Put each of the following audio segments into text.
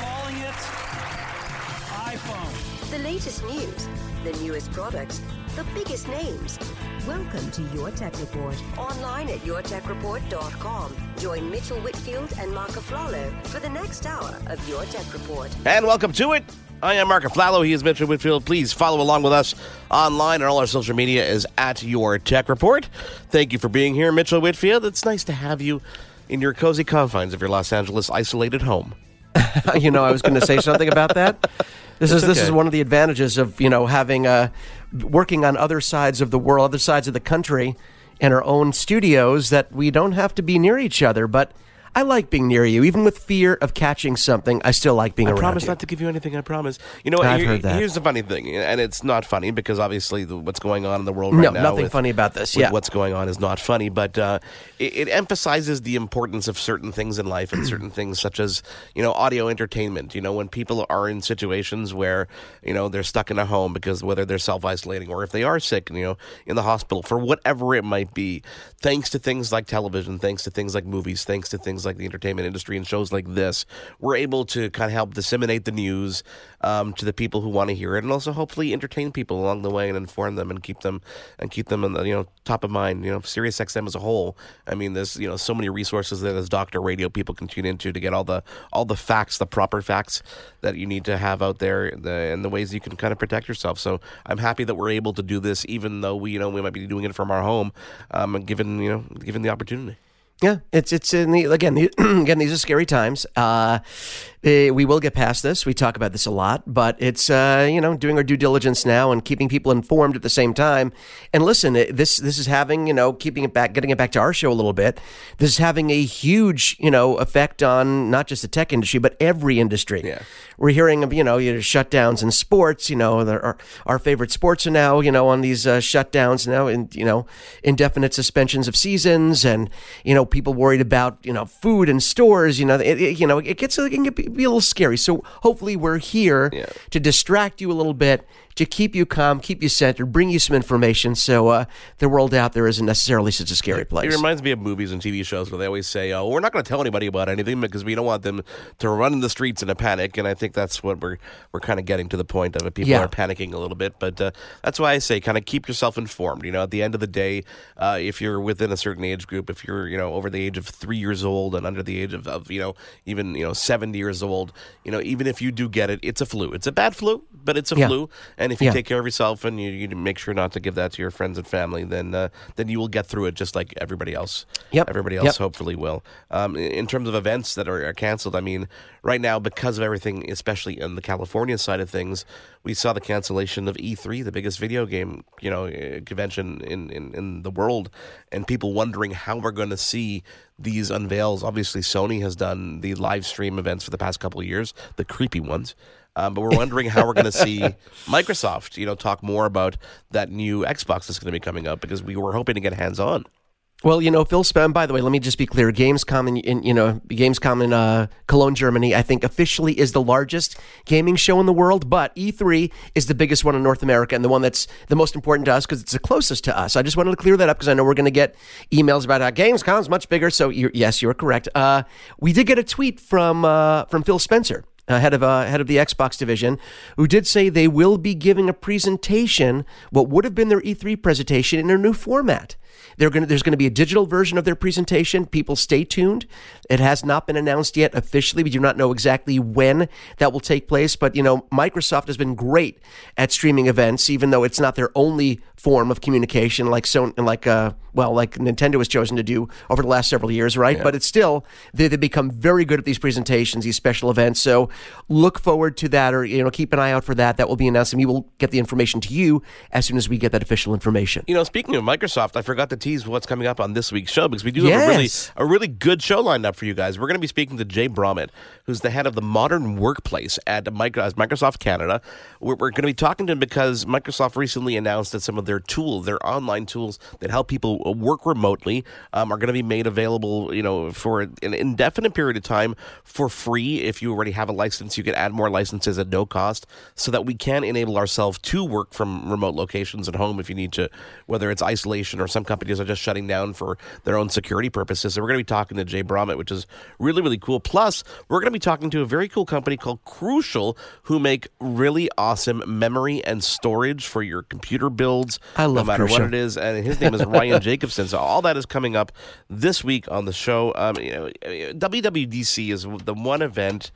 iPhone. The latest news, the newest products, the biggest names. Welcome to Your Tech Report. Online at yourtechreport.com. Join Mitchell Whitfield and Marc Aflalo for the next hour of Your Tech Report. And welcome to it. I am Marc Aflalo. He is Mitchell Whitfield. Please follow along with us online, and all our social media is at Your Tech Report. Thank you for being here, Mitchell Whitfield. It's nice to have you in your cozy confines of your Los Angeles isolated home. you know, I was going to say something about that. This is okay. this is one of the advantages of you know having uh, working on other sides of the world, other sides of the country, in our own studios that we don't have to be near each other, but I like being near you, even with fear of catching something. I still like being I around I promise you. not to give you anything. I promise. You know, I've heard that. here's the funny thing, and it's not funny because obviously the, what's going on in the world no, right now. nothing with, funny about this. Yeah, what's going on is not funny, but uh, it, it emphasizes the importance of certain things in life and certain things such as you know audio entertainment. You know, when people are in situations where you know they're stuck in a home because whether they're self isolating or if they are sick, you know, in the hospital for whatever it might be, thanks to things like television, thanks to things like movies, thanks to things like the entertainment industry and shows like this, we're able to kind of help disseminate the news um, to the people who want to hear it, and also hopefully entertain people along the way and inform them and keep them and keep them in the you know top of mind. You know, Sirius XM as a whole. I mean, there's you know so many resources that as Doctor Radio people can tune into to get all the all the facts, the proper facts that you need to have out there, the, and the ways you can kind of protect yourself. So I'm happy that we're able to do this, even though we you know we might be doing it from our home, um, given you know given the opportunity. Yeah, it's it's in the again the, again these are scary times. Uh, eh, we will get past this. We talk about this a lot, but it's uh, you know doing our due diligence now and keeping people informed at the same time. And listen, eh, this this is having you know keeping it back, getting it back to our show a little bit. This is having a huge you know effect on not just the tech industry but every industry. Yeah. We're hearing of you know shutdowns in sports. You know our our favorite sports are now you know on these uh, shutdowns now and you know indefinite suspensions of seasons and you know people worried about you know food and stores. You know, it, it, you know, it gets it can be, be a little scary. So hopefully we're here Yeah. to distract you a little bit, to keep you calm, keep you centered, bring you some information, so uh, the world out there isn't necessarily such a scary place. It reminds me of movies and TV shows where they always say, "Oh, we're not going to tell anybody about anything because we don't want them to run in the streets in a panic." And I think that's what we're we're kind of getting to the point of it. People Yeah. are panicking a little bit, but uh, that's why I say, kind of keep yourself informed. You know, at the end of the day, uh, if you're within a certain age group, if you're you know over the age of three years old and under the age of, of you know even you know seventy years old, you know even if you do get it, it's a flu. It's a bad flu, but it's a Yeah. flu. And if you Yeah. take care of yourself and you, you make sure not to give that to your friends and family, then uh, then you will get through it just like everybody else. Yep. Everybody else Yep. hopefully will. Um, in in terms of events that are, are canceled, I mean, right now because of everything, especially on the California side of things, we saw the cancellation of E3, the biggest video game you know uh, convention in, in in the world, and people wondering how we're going to see these unveils. Obviously, Sony has done the live stream events for the past couple of years, the creepy ones. Um, but we're wondering how we're going to see Microsoft, you know, talk more about that new Xbox that's going to be coming up because we were hoping to get hands on. Well, you know, Phil Spen, by the way, let me just be clear. Gamescom in, in you know, Gamescom in uh, Cologne, Germany, I think officially is the largest gaming show in the world, but E3 is the biggest one in North America and the one that's the most important to us because it's the closest to us. I just wanted to clear that up because I know we're going to get emails about how Gamescom's much bigger. So you're, yes, you're correct. Uh, we did get a tweet from uh, from Phil Spencer. Uh, head of uh, head of the Xbox division, who did say they will be giving a presentation, what would have been their E3 presentation, in a new format. Gonna, there's going to be a digital version of their presentation. People stay tuned. It has not been announced yet officially. We do not know exactly when that will take place. But, you know, Microsoft has been great at streaming events, even though it's not their only form of communication like so like uh well like Nintendo has chosen to do over the last several years right yeah. but it's still they, they become very good at these presentations these special events so look forward to that or you know keep an eye out for that that will be announced and we will get the information to you as soon as we get that official information you know speaking of Microsoft I forgot to tease what's coming up on this week's show because we do have a really a really good show lined up for you guys. We're going to be speaking to Jay Brommet who's the head of the modern workplace at Microsoft Canada. We're, we're going to be talking to him because Microsoft recently announced that some of their tools, their online tools that help people work remotely, um, are going to be made available, you know, for an indefinite period of time for free. If you already have a license, you can add more licenses at no cost, so that we can enable ourselves to work from remote locations at home if you need to, whether it's isolation or some companies are just shutting down for their own security purposes. So we're going to be talking to Jay Brommet, which is really really cool. Plus, we're going to be talking to a very cool company called Crucial, who make really awesome memory and storage for your computer builds. I love no matter Crucial. what it is, and his name is Ryan Jacobson. So all that is coming up this week on the show. Um, you know, WWDC is the one event.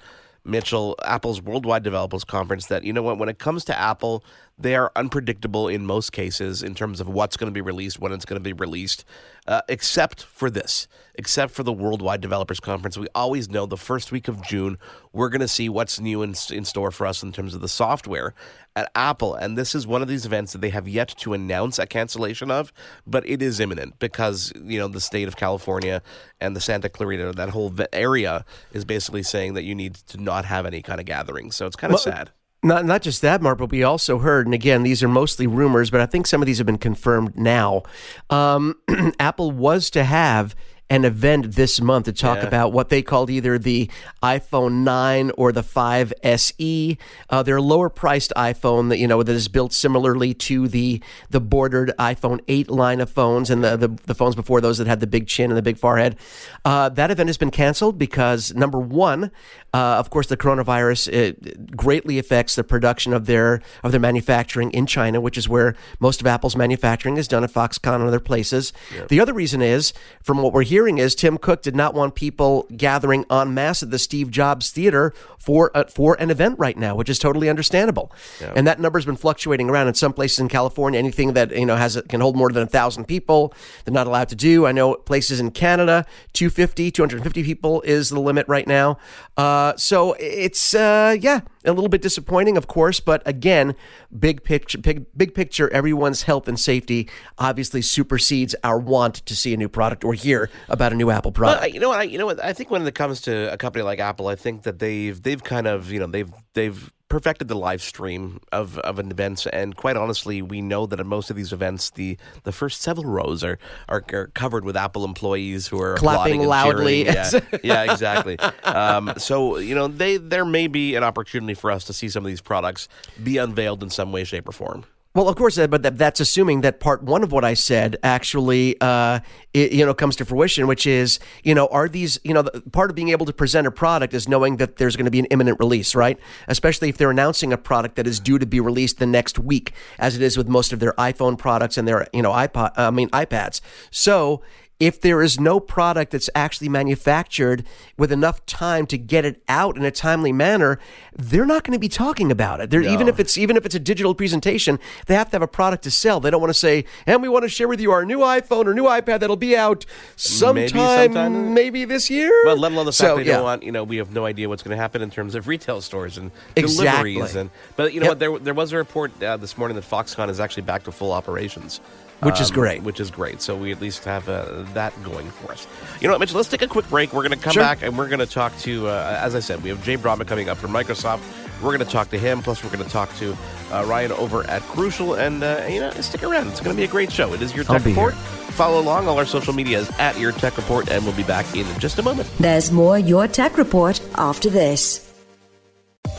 Mitchell, Apple's Worldwide Developers Conference, that, you know what, when it comes to Apple, they are unpredictable in most cases in terms of what's going to be released, when it's going to be released, uh, except for this, except for the Worldwide Developers Conference. We always know the first week of June, we're going to see what's new in, in store for us in terms of the software at Apple. And this is one of these events that they have yet to announce a cancellation of, but it is imminent because, you know, the state of California and the Santa Clarita, that whole area is basically saying that you need to not have any kind of gathering. So it's kind of well, sad. Not not just that, Mark, but we also heard, and again, these are mostly rumors, but I think some of these have been confirmed now. Um, Apple was to have an event this month to talk yeah. about what they called either the iPhone 9 or the 5 SE. Uh, their lower priced iPhone that you know that is built similarly to the the bordered iPhone 8 line of phones and the the, the phones before those that had the big chin and the big forehead. Uh, that event has been canceled because number one, uh, of course, the coronavirus greatly affects the production of their of their manufacturing in China, which is where most of Apple's manufacturing is done at Foxconn and other places. Yep. The other reason is, from what we're hearing, is Tim Cook did not want people gathering en masse at the Steve Jobs Theater for uh, for an event right now, which is totally understandable. Yep. And that number's been fluctuating around in some places in California. Anything that you know has can hold more than a thousand people, they're not allowed to do. I know places in Canada, 250, 250 people is the limit right now. Uh, so it's uh, yeah, a little bit disappointing, of course, but again, big picture, big, big picture. Everyone's health and safety obviously supersedes our want to see a new product or hear about a new Apple product. Well, you know what? I, you know what? I think when it comes to a company like Apple, I think that they've they've kind of you know they've they've perfected the live stream of, of an event and quite honestly we know that at most of these events the, the first several rows are, are, are covered with apple employees who are clapping loudly. yeah, yeah exactly. Um, so you know they there may be an opportunity for us to see some of these products be unveiled in some way shape or form well, of course, but that's assuming that part one of what I said actually, uh, it, you know, comes to fruition, which is, you know, are these, you know, part of being able to present a product is knowing that there's going to be an imminent release, right? Especially if they're announcing a product that is due to be released the next week, as it is with most of their iPhone products and their, you know, iPod, I mean, iPads. So if there is no product that's actually manufactured with enough time to get it out in a timely manner, they're not going to be talking about it. No. Even if it's even if it's a digital presentation, they have to have a product to sell. They don't want to say, "And we want to share with you our new iPhone or new iPad that'll be out sometime, maybe, sometime. maybe this year." Well, let alone the fact so, they yeah. don't want. You know, we have no idea what's going to happen in terms of retail stores and exactly. deliveries. And but you know yep. what? There there was a report uh, this morning that Foxconn is actually back to full operations which um, is great. Which is great. So we at least have uh, that going for us. You know what, Mitchell? Let's take a quick break. We're going to come sure. back and we're going to talk to, uh, as I said, we have Jay Brommet coming up from Microsoft. We're going to talk to him. Plus, we're going to talk to uh, Ryan over at Crucial. And, uh, you know, stick around. It's going to be a great show. It is Your Tech Report. Here. Follow along. All our social media is at Your Tech Report. And we'll be back in just a moment. There's more Your Tech Report after this.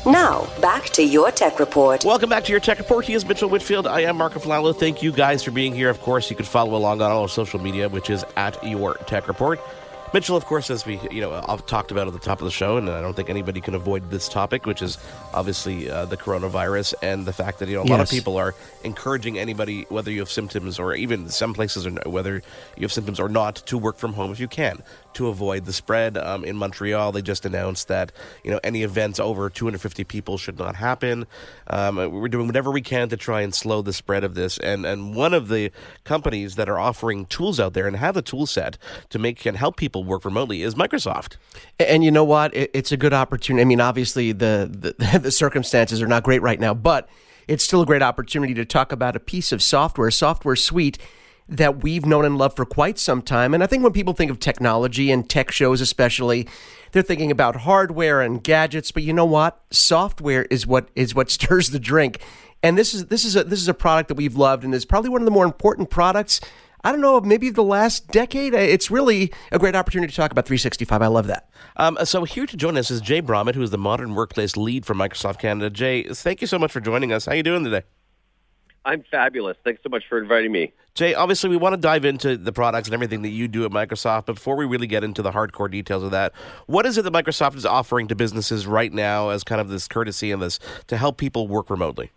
Now, back to your tech report. Welcome back to your tech report. He is Mitchell Whitfield. I am Marc Aflalo. Thank you guys for being here. Of course, you can follow along on all our social media, which is at your tech report. Mitchell, of course, as we you know I've talked about at the top of the show, and I don't think anybody can avoid this topic, which is obviously uh, the coronavirus and the fact that you know a yes. lot of people are encouraging anybody, whether you have symptoms or even some places, or whether you have symptoms or not, to work from home if you can to avoid the spread. Um, in Montreal, they just announced that you know any events over 250 people should not happen. Um, we're doing whatever we can to try and slow the spread of this, and and one of the companies that are offering tools out there and have a tool set to make and help people work remotely is Microsoft. And you know what? It's a good opportunity. I mean, obviously the, the, the circumstances are not great right now, but it's still a great opportunity to talk about a piece of software, software suite that we've known and loved for quite some time. And I think when people think of technology and tech shows, especially, they're thinking about hardware and gadgets. But you know what? Software is what is what stirs the drink. And this is this is a this is a product that we've loved, and is probably one of the more important products I don't know, maybe the last decade. It's really a great opportunity to talk about 365. I love that. Um, so here to join us is Jay Brommet, who is the Modern Workplace Lead for Microsoft Canada. Jay, thank you so much for joining us. How are you doing today? I'm fabulous. Thanks so much for inviting me. Jay, obviously, we want to dive into the products and everything that you do at Microsoft. But before we really get into the hardcore details of that, what is it that Microsoft is offering to businesses right now as kind of this courtesy and this to help people work remotely?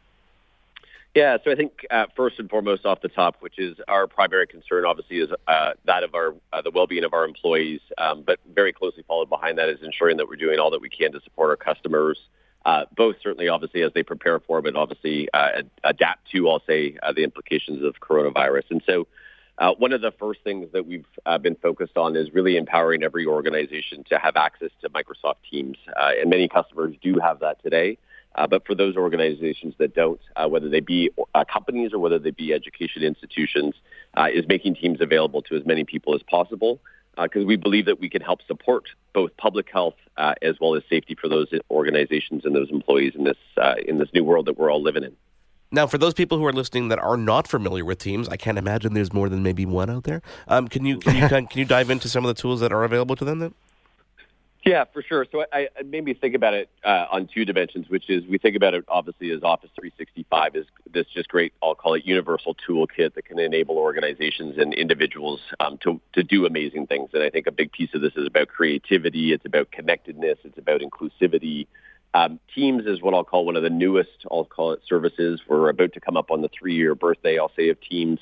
Yeah, so I think uh, first and foremost, off the top, which is our primary concern, obviously, is uh, that of our uh, the well-being of our employees. Um, but very closely followed behind that is ensuring that we're doing all that we can to support our customers, uh, both certainly, obviously, as they prepare for, but obviously uh, adapt to, I'll say, uh, the implications of coronavirus. And so, one of the first things that we've been focused on is really empowering every organization to have access to Microsoft Teams, and many customers do have that today. Uh, but for those organizations that don't, uh, whether they be uh, companies or whether they be education institutions, uh, is making teams available to as many people as possible because uh, we believe that we can help support both public health uh, as well as safety for those organizations and those employees in this in this new world that we're all living in. Now, for those people who are listening that are not familiar with Teams, I can't imagine there's more than maybe one out there. Um, can you can you can you dive into some of the tools that are available to them? Then? Yeah, for sure. So I, I made me think about it uh, on two dimensions, which is we think about it obviously as Office 365 is this just great, I'll call it universal toolkit that can enable organizations and individuals um, to, to do amazing things. And I think a big piece of this is about creativity. It's about connectedness. It's about inclusivity. Um, Teams is what I'll call one of the newest, I'll call it services. We're about to come up on the three-year birthday, I'll say, of Teams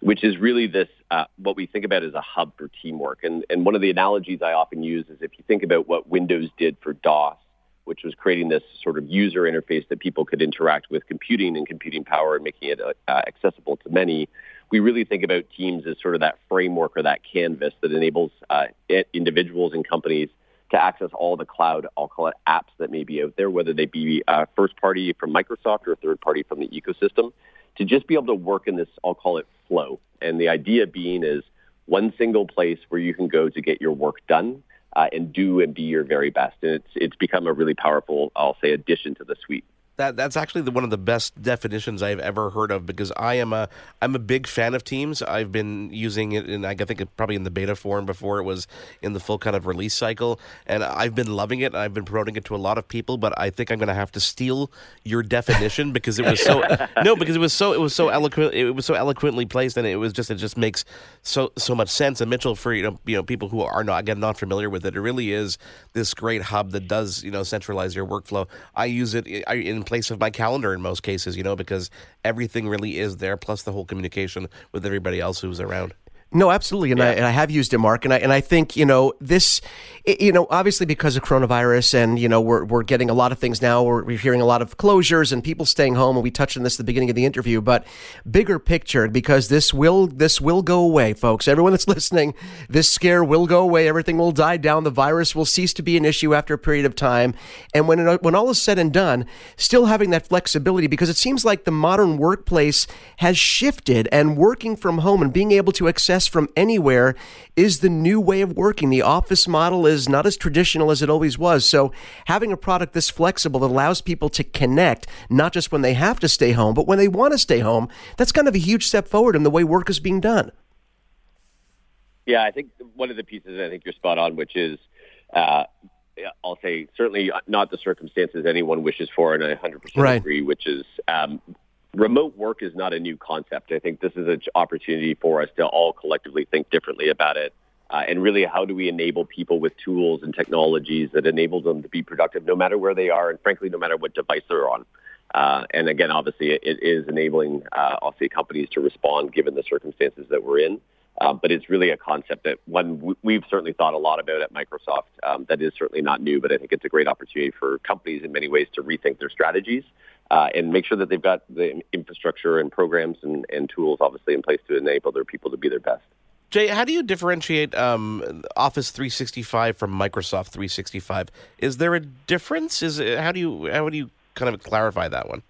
which is really this uh, what we think about as a hub for teamwork. And, and one of the analogies I often use is if you think about what Windows did for DOS, which was creating this sort of user interface that people could interact with computing and computing power and making it uh, accessible to many. We really think about Teams as sort of that framework or that canvas that enables uh, individuals and companies to access all the cloud, I'll call it apps that may be out there, whether they be uh, first party from Microsoft or third party from the ecosystem, to just be able to work in this, I'll call it flow. And the idea being is one single place where you can go to get your work done uh, and do and be your very best. And it's it's become a really powerful, I'll say, addition to the suite that that's actually the, one of the best definitions I've ever heard of because I am a I'm a big fan of Teams. I've been using it in I think it probably in the beta form before it was in the full kind of release cycle, and I've been loving it. I've been promoting it to a lot of people, but I think I'm going to have to steal your definition because it was so no because it was so it was so eloquent it was so eloquently placed and it was just it just makes so so much sense. And Mitchell, for you know you know people who are not again not familiar with it, it really is this great hub that does you know centralize your workflow. I use it I, in place of my calendar in most cases, you know, because everything really is there, plus the whole communication with everybody else who's around. No, absolutely, and, yeah. I, and I have used it, Mark, and I and I think you know this, you know, obviously because of coronavirus, and you know we're we're getting a lot of things now. We're, we're hearing a lot of closures and people staying home, and we touched on this at the beginning of the interview. But bigger picture, because this will this will go away, folks. Everyone that's listening, this scare will go away. Everything will die down. The virus will cease to be an issue after a period of time, and when it, when all is said and done, still having that flexibility, because it seems like the modern workplace has shifted, and working from home and being able to access access from anywhere is the new way of working. The office model is not as traditional as it always was. So having a product this flexible that allows people to connect, not just when they have to stay home, but when they want to stay home, that's kind of a huge step forward in the way work is being done. Yeah, I think one of the pieces I think you're spot on, which is uh, I'll say certainly not the circumstances anyone wishes for, and I 100% right. agree. Which is um, remote work is not a new concept. I think this is an opportunity for us to all collectively think differently about it. Uh, and really, how do we enable people with tools and technologies that enable them to be productive no matter where they are and, frankly, no matter what device they're on? Uh, and again, obviously, it, it is enabling, uh, I'll companies to respond given the circumstances that we're in. Um, but it's really a concept that one we've certainly thought a lot about at Microsoft. Um, that is certainly not new, but I think it's a great opportunity for companies in many ways to rethink their strategies uh, and make sure that they've got the infrastructure and programs and, and tools, obviously, in place to enable their people to be their best. Jay, how do you differentiate um, Office 365 from Microsoft 365? Is there a difference? Is it, how do you how do you kind of clarify that one?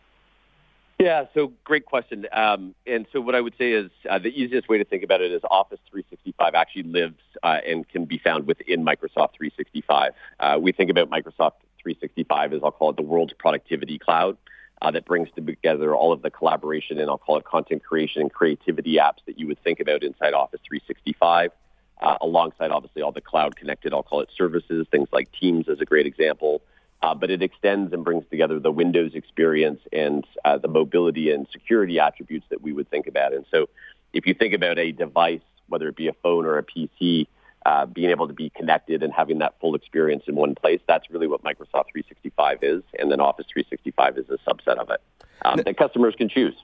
Yeah, so great question. Um, and so what I would say is uh, the easiest way to think about it is Office 365 actually lives uh, and can be found within Microsoft 365. Uh, we think about Microsoft 365 as I'll call it the world's productivity cloud uh, that brings together all of the collaboration and I'll call it content creation and creativity apps that you would think about inside Office 365. Uh, alongside obviously all the cloud connected, I'll call it services, things like Teams is a great example. Uh, but it extends and brings together the Windows experience and uh, the mobility and security attributes that we would think about. And so if you think about a device, whether it be a phone or a PC, uh, being able to be connected and having that full experience in one place, that's really what Microsoft 365 is. And then Office 365 is a subset of it um, that customers can choose.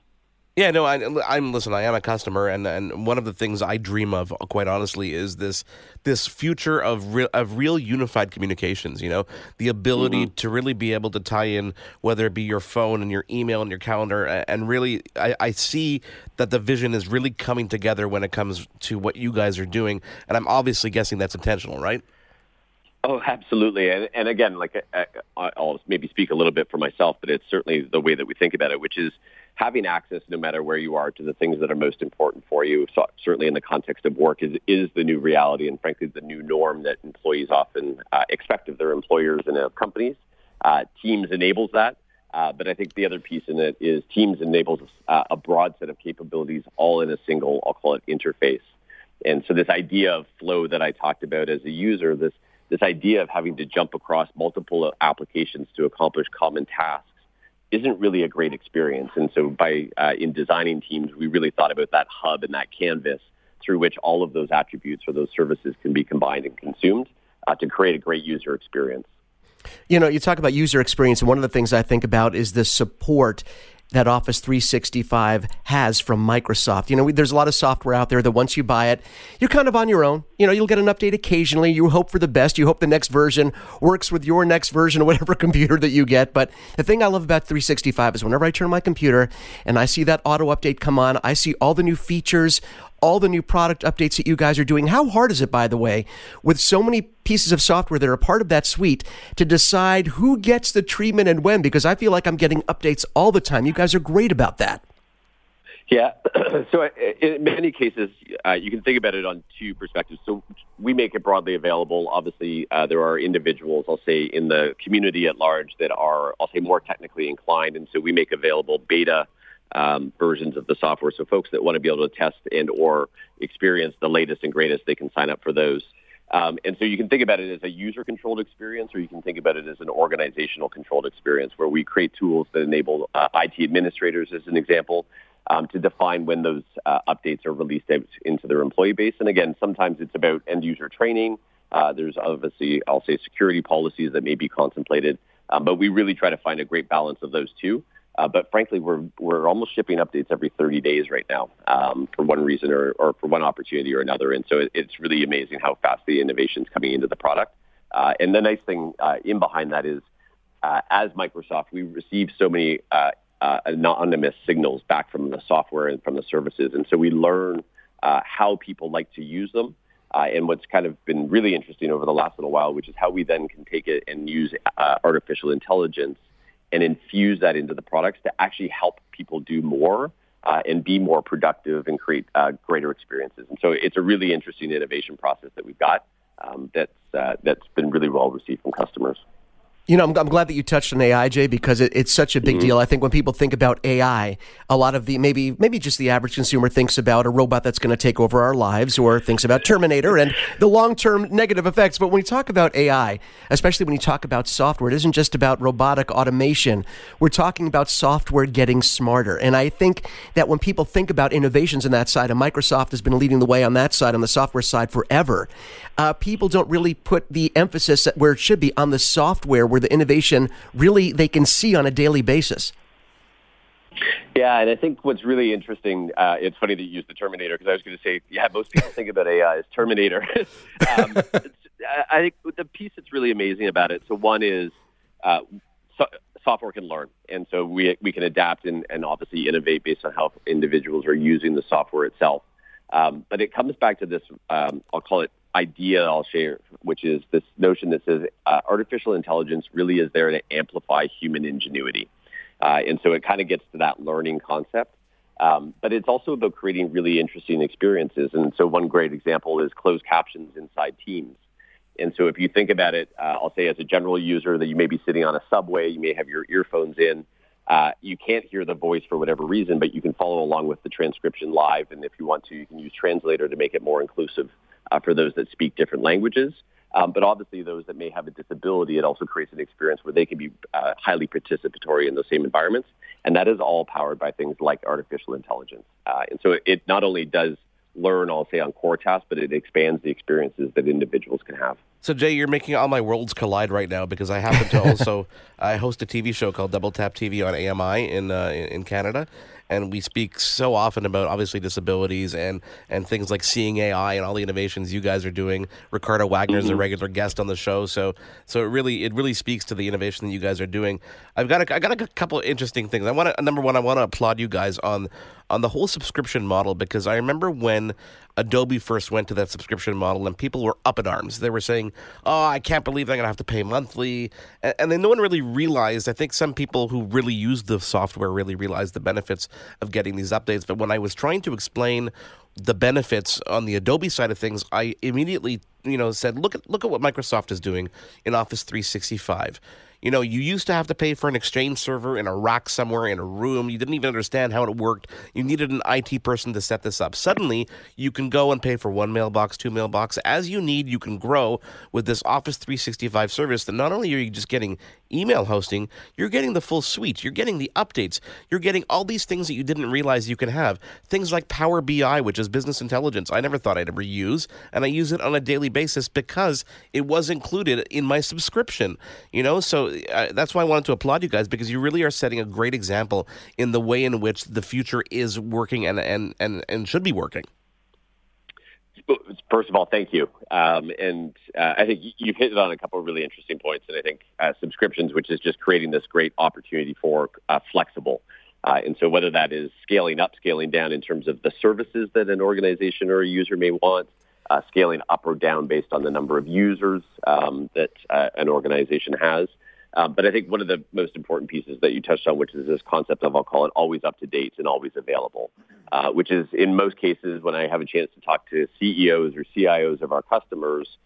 Yeah, no, I, am listen. I am a customer, and, and one of the things I dream of, uh, quite honestly, is this this future of real of real unified communications. You know, the ability mm-hmm. to really be able to tie in, whether it be your phone and your email and your calendar, and really, I, I see that the vision is really coming together when it comes to what you guys are doing, and I'm obviously guessing that's intentional, right? Oh, absolutely. And, and again, like I, I'll maybe speak a little bit for myself, but it's certainly the way that we think about it, which is having access no matter where you are to the things that are most important for you, so certainly in the context of work, is, is the new reality and frankly the new norm that employees often uh, expect of their employers and of companies. Uh, Teams enables that. Uh, but I think the other piece in it is Teams enables uh, a broad set of capabilities all in a single, I'll call it interface. And so this idea of flow that I talked about as a user, this, this idea of having to jump across multiple applications to accomplish common tasks isn't really a great experience. And so by uh, in designing teams, we really thought about that hub and that canvas through which all of those attributes or those services can be combined and consumed uh, to create a great user experience. You know, you talk about user experience, and one of the things I think about is the support that Office 365 has from Microsoft. You know, there's a lot of software out there that once you buy it, you're kind of on your own. You know, you'll get an update occasionally. You hope for the best. You hope the next version works with your next version of whatever computer that you get. But the thing I love about 365 is whenever I turn my computer and I see that auto update come on, I see all the new features, all the new product updates that you guys are doing. How hard is it, by the way, with so many pieces of software that are part of that suite to decide who gets the treatment and when? Because I feel like I'm getting updates all the time. You guys are great about that. Yeah. so uh, in many cases, uh, you can think about it on two perspectives. So we make it broadly available. Obviously, uh, there are individuals, I'll say, in the community at large that are, I'll say, more technically inclined. And so we make available beta um, versions of the software. So folks that want to be able to test and or experience the latest and greatest, they can sign up for those. Um, and so you can think about it as a user-controlled experience, or you can think about it as an organizational-controlled experience, where we create tools that enable uh, IT administrators, as an example, um, to define when those uh, updates are released out into their employee base. And again, sometimes it's about end-user training. Uh, there's obviously, I'll say, security policies that may be contemplated, um, but we really try to find a great balance of those two. Uh, but frankly, we're we're almost shipping updates every 30 days right now um, for one reason or, or for one opportunity or another. And so it, it's really amazing how fast the innovation is coming into the product. Uh, and the nice thing uh, in behind that is, uh, as Microsoft, we receive so many uh, uh, anonymous signals back from the software and from the services, and so we learn how people like to use them. and what's kind of been really interesting over the last little while, which is how we then can take it and use artificial intelligence and infuse that into the products to actually help people do more uh, and be more productive and create uh, greater experiences. And so it's a really interesting innovation process that we've got um, that's uh, that's been really well received from customers. You know, I'm, I'm, glad that you touched on AI, Jay, because it, it's such a big mm-hmm. deal. I think when people think about AI, a lot of the maybe maybe just the average consumer thinks about a robot that's going to take over our lives, or thinks about Terminator and the long term negative effects. But when you talk about AI, especially when you talk about software, it isn't just about robotic automation. We're talking about software getting smarter, and I think that when people think about innovations in that side, and Microsoft has been leading the way on that side, on the software side forever, uh, people don't really put the emphasis where it should be on the software where the innovation really they can see on a daily basis. Yeah, and I think what's really interesting, uh, it's funny that you use the Terminator because I was going to say, yeah, most people think about AI as Terminator. um, I think the piece that's really amazing about it, so one is uh, so, software can learn, and so we, we can adapt and, and obviously innovate based on how individuals are using the software itself. Um, but it comes back to this, um, I'll call it idea I'll share, which is this notion that says uh, artificial intelligence really is there to amplify human ingenuity. Uh, and so it kind of gets to that learning concept. Um, but it's also about creating really interesting experiences. And so one great example is closed captions inside Teams. And so if you think about it, uh, I'll say as a general user that you may be sitting on a subway, you may have your earphones in, uh, you can't hear the voice for whatever reason, but you can follow along with the transcription live. And if you want to, you can use Translator to make it more inclusive uh, for those that speak different languages. Um, but obviously, those that may have a disability, it also creates an experience where they can be uh, highly participatory in those same environments. And that is all powered by things like artificial intelligence. Uh, and so it not only does learn, I'll say, on core tasks, but it expands the experiences that individuals can have. So, Jay, you're making all my worlds collide right now because I happen to also I host a TV show called Double Tap TV on AMI in uh, in Canada, and we speak so often about obviously disabilities and and things like seeing AI and all the innovations you guys are doing. Ricardo Wagner is mm-hmm. a regular guest on the show, so so it really it really speaks to the innovation that you guys are doing. I've got a, I got a couple of interesting things. I want to number one, I want to applaud you guys on on the whole subscription model because I remember when Adobe first went to that subscription model and people were up in arms. They were saying, "Oh, I can't believe I'm going to have to pay monthly," and, and then no one really realized. I think some people who really used the software really realized the benefits of getting these updates. But when I was trying to explain the benefits on the Adobe side of things, I immediately, you know, said, "Look at look at what Microsoft is doing in Office 365." You know, you used to have to pay for an exchange server in a rack somewhere in a room. You didn't even understand how it worked. You needed an IT person to set this up. Suddenly, you can go and pay for one mailbox, two mailbox. As you need, you can grow with this Office 365 service that not only are you just getting email hosting, you're getting the full suite. You're getting the updates. You're getting all these things that you didn't realize you can have. Things like Power BI, which is business intelligence. I never thought I'd ever use, and I use it on a daily basis because it was included in my subscription. You know, so uh, that's why I wanted to applaud you guys because you really are setting a great example in the way in which the future is working and and and, and should be working. First of all, thank you. Um, and uh, I think you've hit on a couple of really interesting points. And I think uh, subscriptions, which is just creating this great opportunity for uh, flexible. Uh, and so whether that is scaling up, scaling down in terms of the services that an organization or a user may want, uh, scaling up or down based on the number of users um, that uh, an organization has, um, but I think one of the most important pieces that you touched on, which is this concept of, I'll call it always up to date and always available, uh, which is in most cases when I have a chance to talk to CEOs or CIOs of our customers,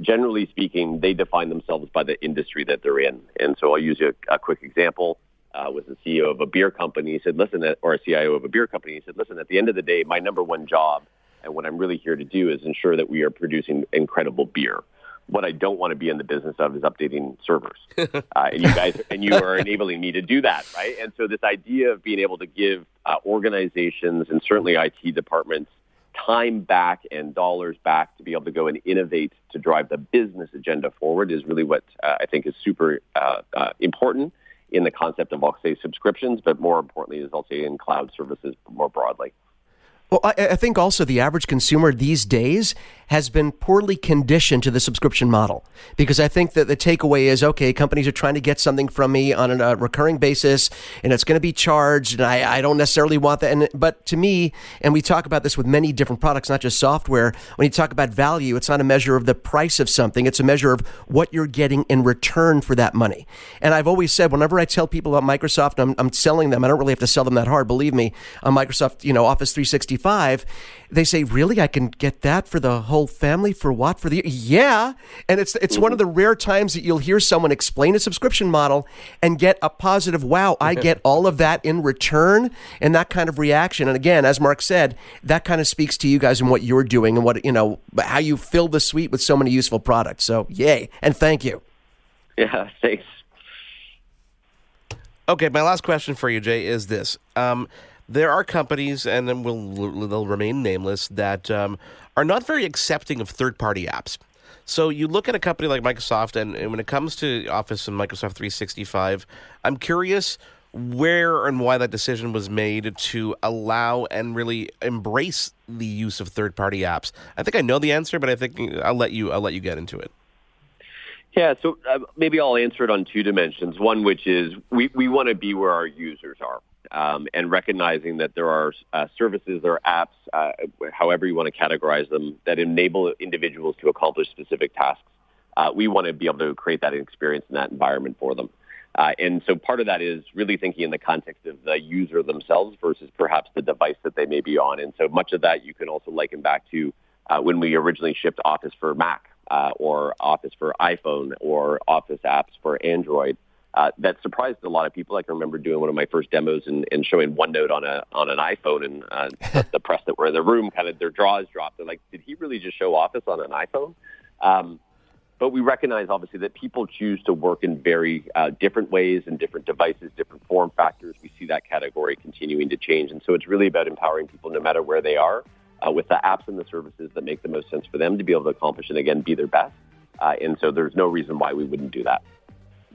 generally speaking, they define themselves by the industry that they're in. And so I'll use a, a quick example. Uh, was the CEO of a beer company. He said, listen, or a CIO of a beer company. He said, listen, at the end of the day, my number one job and what I'm really here to do is ensure that we are producing incredible beer what I don't want to be in the business of is updating servers. uh, and you guys, and you are enabling me to do that, right? And so this idea of being able to give uh, organizations and certainly IT departments time back and dollars back to be able to go and innovate to drive the business agenda forward is really what uh, I think is super uh, uh, important in the concept of, I'll say, subscriptions, but more importantly is, I'll say, in cloud services more broadly. Well, I, I, think also the average consumer these days has been poorly conditioned to the subscription model because I think that the takeaway is okay, companies are trying to get something from me on a recurring basis and it's going to be charged, and I, I don't necessarily want that. And, but to me, and we talk about this with many different products, not just software, when you talk about value, it's not a measure of the price of something, it's a measure of what you're getting in return for that money. And I've always said, whenever I tell people about Microsoft, I'm, I'm selling them, I don't really have to sell them that hard, believe me, on Microsoft, you know, Office 365 365, they say, "Really, I can get that for the whole family for what for the yeah?" And it's it's one of the rare times that you'll hear someone explain a subscription model and get a positive, "Wow, I get all of that in return," and that kind of reaction. And again, as Mark said, that kind of speaks to you guys and what you're doing and what you know how you fill the suite with so many useful products. So, yay and thank you. Yeah, thanks. Okay, my last question for you, Jay, is this. Um, there are companies, and then will they'll remain nameless, that um, are not very accepting of third-party apps. So you look at a company like Microsoft, and, and when it comes to Office and Microsoft 365, I'm curious where and why that decision was made to allow and really embrace the use of third-party apps. I think I know the answer, but I think I'll let you I'll let you get into it. Yeah, so uh, maybe I'll answer it on two dimensions. One, which is we, we want to be where our users are. Um, and recognizing that there are uh, services or apps, uh, however you want to categorize them, that enable individuals to accomplish specific tasks. Uh, we want to be able to create that experience in that environment for them. Uh, and so part of that is really thinking in the context of the user themselves versus perhaps the device that they may be on. And so much of that you can also liken back to uh, when we originally shipped Office for Mac uh, or Office for iPhone or Office apps for Android. Uh, that surprised a lot of people. I can remember doing one of my first demos and, and showing OneNote on a on an iPhone, and uh, the, the press that were in the room kind of their jaws dropped. They're like, "Did he really just show Office on an iPhone?" Um, but we recognize obviously that people choose to work in very uh, different ways and different devices, different form factors. We see that category continuing to change, and so it's really about empowering people no matter where they are uh, with the apps and the services that make the most sense for them to be able to accomplish and again be their best. Uh, and so there's no reason why we wouldn't do that.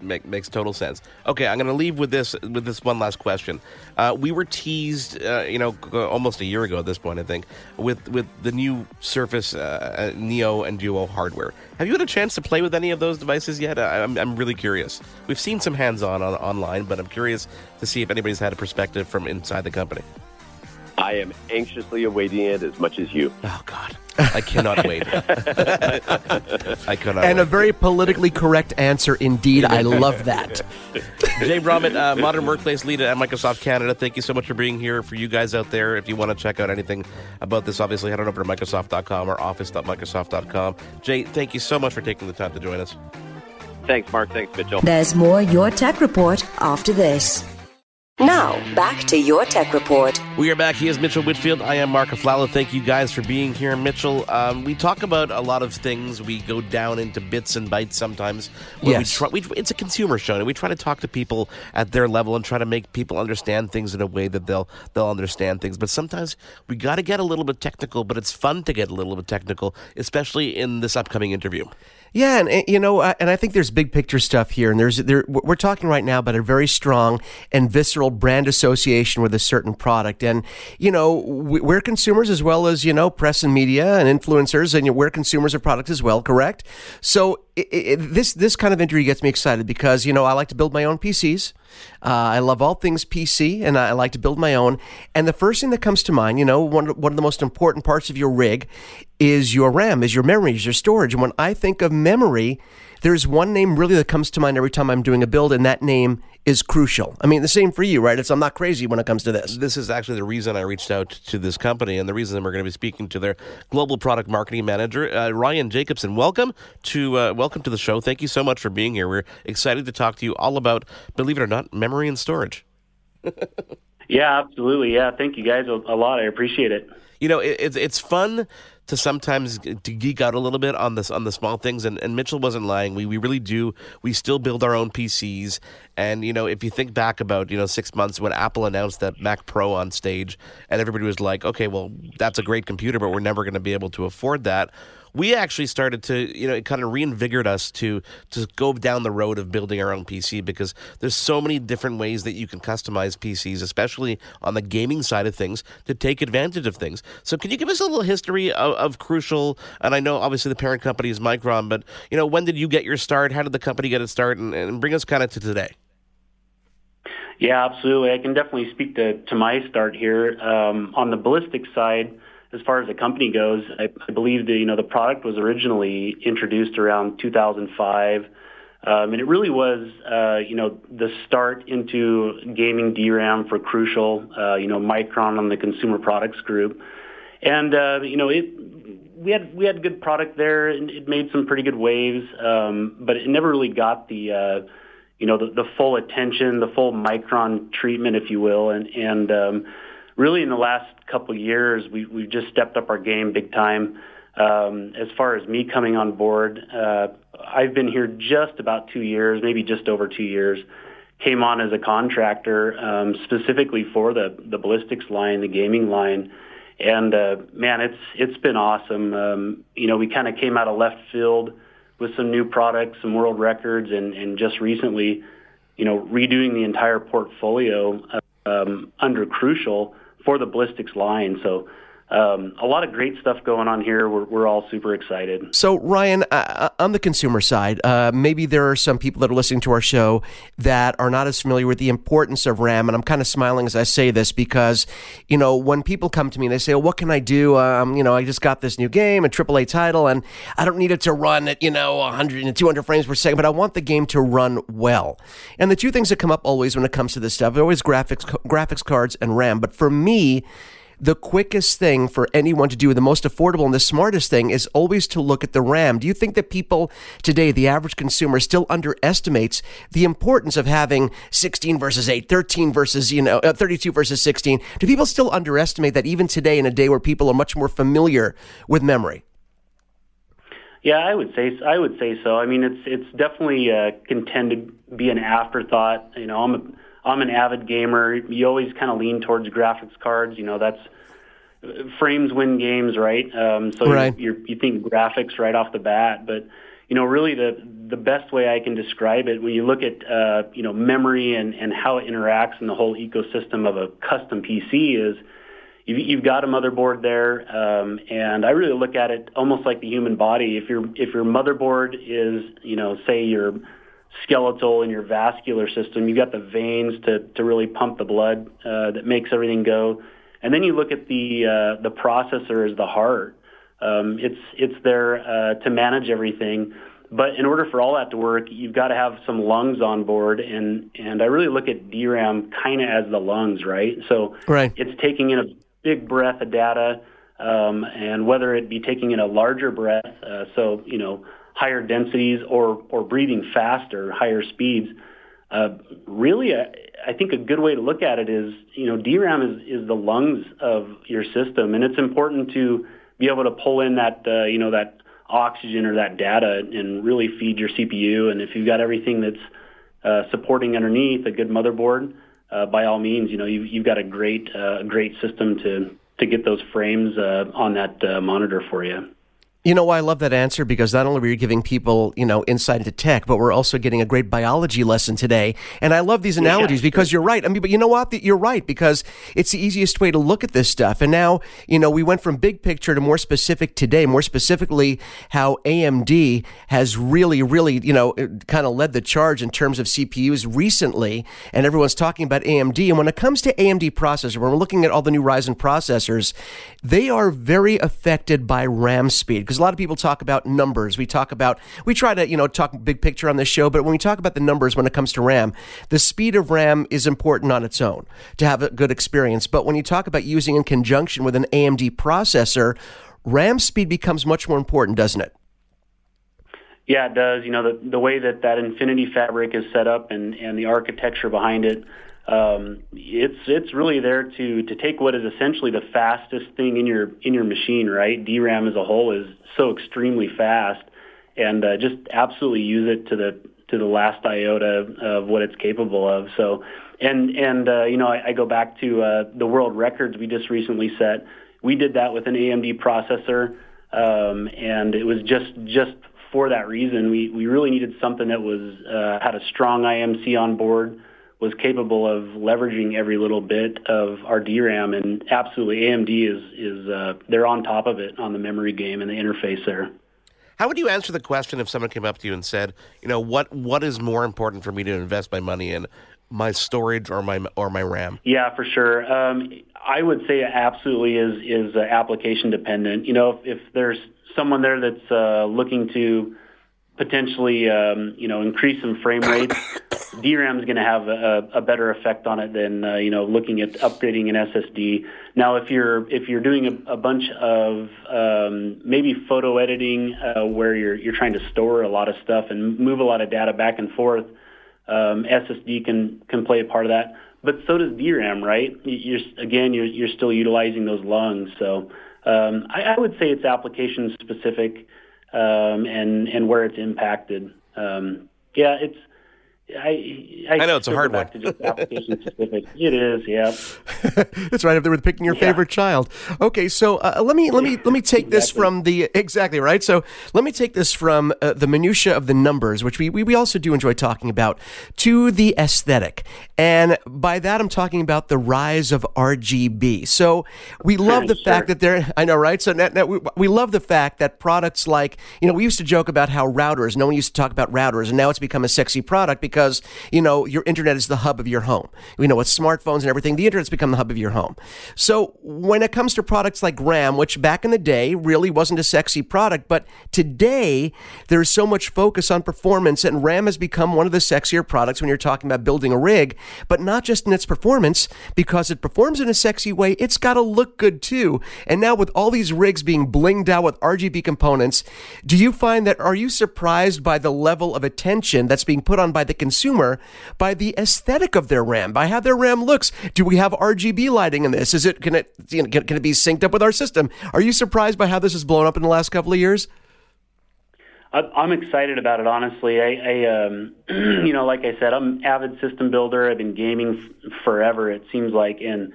Make, makes total sense. Okay, I'm going to leave with this with this one last question. Uh, we were teased, uh, you know, almost a year ago at this point, I think, with with the new Surface uh, Neo and Duo hardware. Have you had a chance to play with any of those devices yet? I, am I'm really curious. We've seen some hands-on on, online, but I'm curious to see if anybody's had a perspective from inside the company. I am anxiously awaiting it as much as you. Oh God, I cannot wait. I cannot. And wait. a very politically correct answer indeed. I love that. Jay Brommet, uh, Modern Workplace Lead at Microsoft Canada. Thank you so much for being here. For you guys out there, if you want to check out anything about this, obviously head on over to Microsoft.com or Office.Microsoft.com. Jay, thank you so much for taking the time to join us. Thanks, Mark. Thanks, Mitchell. There's more Your Tech Report after this. Now, back to your tech report. We are back. He is Mitchell Whitfield. I am Mark Aflalo. Thank you guys for being here. Mitchell, um, we talk about a lot of things. We go down into bits and bytes sometimes. Yes. We try, we, it's a consumer show, and we try to talk to people at their level and try to make people understand things in a way that they'll they'll understand things. But sometimes we got to get a little bit technical, but it's fun to get a little bit technical, especially in this upcoming interview. Yeah, and, you know, uh, and I think there's big picture stuff here, and there's there we're talking right now about a very strong and visceral brand association with a certain product, and you know, we're consumers as well as you know, press and media and influencers, and we're consumers of products as well, correct? So it, it, this this kind of interview gets me excited because you know I like to build my own PCs. Uh, I love all things PC, and I like to build my own. And the first thing that comes to mind, you know, one one of the most important parts of your rig is your RAM, is your memory, is your storage. And when I think of memory, there's one name really that comes to mind every time I'm doing a build, and that name is crucial. I mean, the same for you, right? It's I'm not crazy when it comes to this. This is actually the reason I reached out to this company, and the reason we're going to be speaking to their global product marketing manager, uh, Ryan Jacobson. Welcome to uh, welcome to the show. Thank you so much for being here. We're excited to talk to you all about, believe it or not, memory and storage. yeah, absolutely. Yeah, thank you guys a, a lot. I appreciate it. You know, it, it's it's fun to sometimes to geek out a little bit on this on the small things and, and Mitchell wasn't lying. We we really do we still build our own PCs and you know if you think back about you know 6 months when Apple announced that Mac Pro on stage and everybody was like okay well that's a great computer but we're never going to be able to afford that we actually started to, you know, it kind of reinvigorated us to to go down the road of building our own PC because there's so many different ways that you can customize PCs, especially on the gaming side of things, to take advantage of things. So, can you give us a little history of, of Crucial? And I know obviously the parent company is Micron, but you know, when did you get your start? How did the company get its start? And, and bring us kind of to today. Yeah, absolutely. I can definitely speak to, to my start here. Um, on the ballistic side, as far as the company goes, I, I believe the you know the product was originally introduced around 2005. Um, and it really was, uh, you know, the start into gaming DRAM for Crucial, uh, you know, Micron on the Consumer Products Group. And, uh, you know, it, we had we had good product there, and it made some pretty good waves, um, but it never really got the uh, you know the, the full attention, the full Micron treatment, if you will, and and um, really in the last couple of years, we we've just stepped up our game big time. Um, as far as me coming on board, uh, I've been here just about two years, maybe just over two years. Came on as a contractor um, specifically for the the Ballistix line, the gaming line and uh, man, it's it's been awesome. Um, you know, we kind of came out of left field with some new products, some world records, and and just recently, you know, redoing the entire portfolio um, under Crucial for the Ballistix line. So um, a lot of great stuff going on here. We're, we're all super excited. So, Ryan, uh, uh, on the consumer side, uh, maybe there are some people that are listening to our show that are not as familiar with the importance of RAM. And I'm kind of smiling as I say this because, you know, when people come to me and they say, well, what can I do? Um, you know, I just got this new game, a AAA title, and I don't need it to run at, you know, 100 and 200 frames per second, but I want the game to run well. And the two things that come up always when it comes to this stuff are always graphics, graphics cards and RAM. But for me, the quickest thing for anyone to do, the most affordable and the smartest thing is always to look at the RAM. Do you think that people today, the average consumer, still underestimates the importance of having 16 versus 8, 13 versus, you know, uh, 32 versus 16? Do people still underestimate that even today in a day where people are much more familiar with memory? Yeah, I would say I would say so. I mean, it's it's definitely uh, tend to be an afterthought. You know, I'm a I'm an avid gamer. You always kind of lean towards graphics cards. You know, that's frames win games, right? Um, so right. you you think graphics right off the bat, but you know, really the the best way I can describe it when you look at uh, you know memory and and how it interacts in the whole ecosystem of a custom PC is you've, you've got a motherboard there, um, and I really look at it almost like the human body. If your if your motherboard is you know say your skeletal and your vascular system. You've got the veins to to really pump the blood uh, that makes everything go. And then you look at the uh, the processor as the heart. Um, it's it's there uh, to manage everything. But in order for all that to work, you've got to have some lungs on board, and and I really look at DRAM kind of as the lungs, right? So right. it's taking in a big breath of data, um, and whether it be taking in a larger breath, uh, so you know higher densities or or breathing faster, higher speeds. Uh, really, a, I think a good way to look at it is, you know, DRAM is, is the lungs of your system, and it's important to be able to pull in that, uh, you know, that oxygen or that data and really feed your CPU. And if you've got everything that's uh, supporting underneath a good motherboard, uh, by all means, you know, you've, you've got a great, uh, great system to to get those frames uh, on that uh, monitor for you. You know why I love that answer? Because not only are you giving people, you know, insight into tech, but we're also getting a great biology lesson today. And I love these analogies yeah. because you're right. I mean, but you know what? You're right because it's the easiest way to look at this stuff. And now, you know, we went from big picture to more specific today, more specifically how AMD has really, really, you know, uh, kind of led the charge in terms of CPUs recently. And everyone's talking about AMD. And when it comes to AMD processor, when we're looking at all the new Ryzen processors, they are very affected by RAM speed because a lot of people talk about numbers. We talk about, we try to, you know, talk big picture on this show, but when we talk about the numbers when it comes to RAM, the speed of RAM is important on its own to have a good experience. But when you talk about using in conjunction with an AMD processor, RAM speed becomes much more important, doesn't it? Yeah, it does. You know, the, the way that that Infinity Fabric is set up and, and the architecture behind it, um, it's it's really there to to take what is essentially the fastest thing in your in your machine, right? DRAM as a whole is so extremely fast, and uh, just absolutely use it to the to the last iota of what it's capable of. So, and and uh, you know, I, I go back to uh, the world records we just recently set. We did that with an AMD processor, um, and it was just just for that reason. We we really needed something that was uh, had a strong IMC on board was capable of leveraging every little bit of our DRAM, and absolutely AMD is is uh, they're on top of it on the memory game and the interface there. How would you answer the question if someone came up to you and said, you know, what what is more important for me to invest my money in, my storage or my or my RAM? Yeah, for sure. Um, I would say it absolutely is is uh, application dependent. You know, if, if there's someone there that's uh, looking to potentially, um, you know, increase some frame rates. DRAM is going to have a, a, better effect on it than uh, you know looking at upgrading an SSD. Now, if you're if you're doing a, a bunch of um, maybe photo editing uh, where you're you're trying to store a lot of stuff and move a lot of data back and forth, um, SSD can can play a part of that. But so does DRAM, right? You're again you're you're still utilizing those lungs. So um, I, I would say it's application specific um, and and where it's impacted. Um, yeah, it's I, I, I, know it's a hard one. application specific. It is, yeah. That's right. If they were picking your yeah. favorite child. Okay, so uh, let me let me let me take exactly. this from the exactly right. So let me take this from uh, the minutia of the numbers, which we, we we also do enjoy talking about, to the aesthetic, and by that I'm talking about the rise of RGB. So we love the sure. fact that there. I know, right? So now, now we, we love the fact that products like you know we used to joke about how routers. No one used to talk about routers, and now it's become a sexy product because because, you know, your internet is the hub of your home. You know, with smartphones and everything, the internet's become the hub of your home. So when it comes to products like RAM, which back in the day really wasn't a sexy product, but today there's so much focus on performance and RAM has become one of the sexier products when you're talking about building a rig, but not just in its performance, because it performs in a sexy way, it's got to look good too. And now with all these rigs being blinged out with RGB components, do you find that, are you surprised by the level of attention that's being put on by the consumer by the aesthetic of their RAM, by how their RAM looks. Do we have RGB lighting in this? Is it can it you know, can, can it be synced up with our system? Are you surprised by how this has blown up in the last couple of years? I'm excited about it, honestly. I, I um, you know, like I said, I'm an avid system builder. I've been gaming f- forever. It seems like, and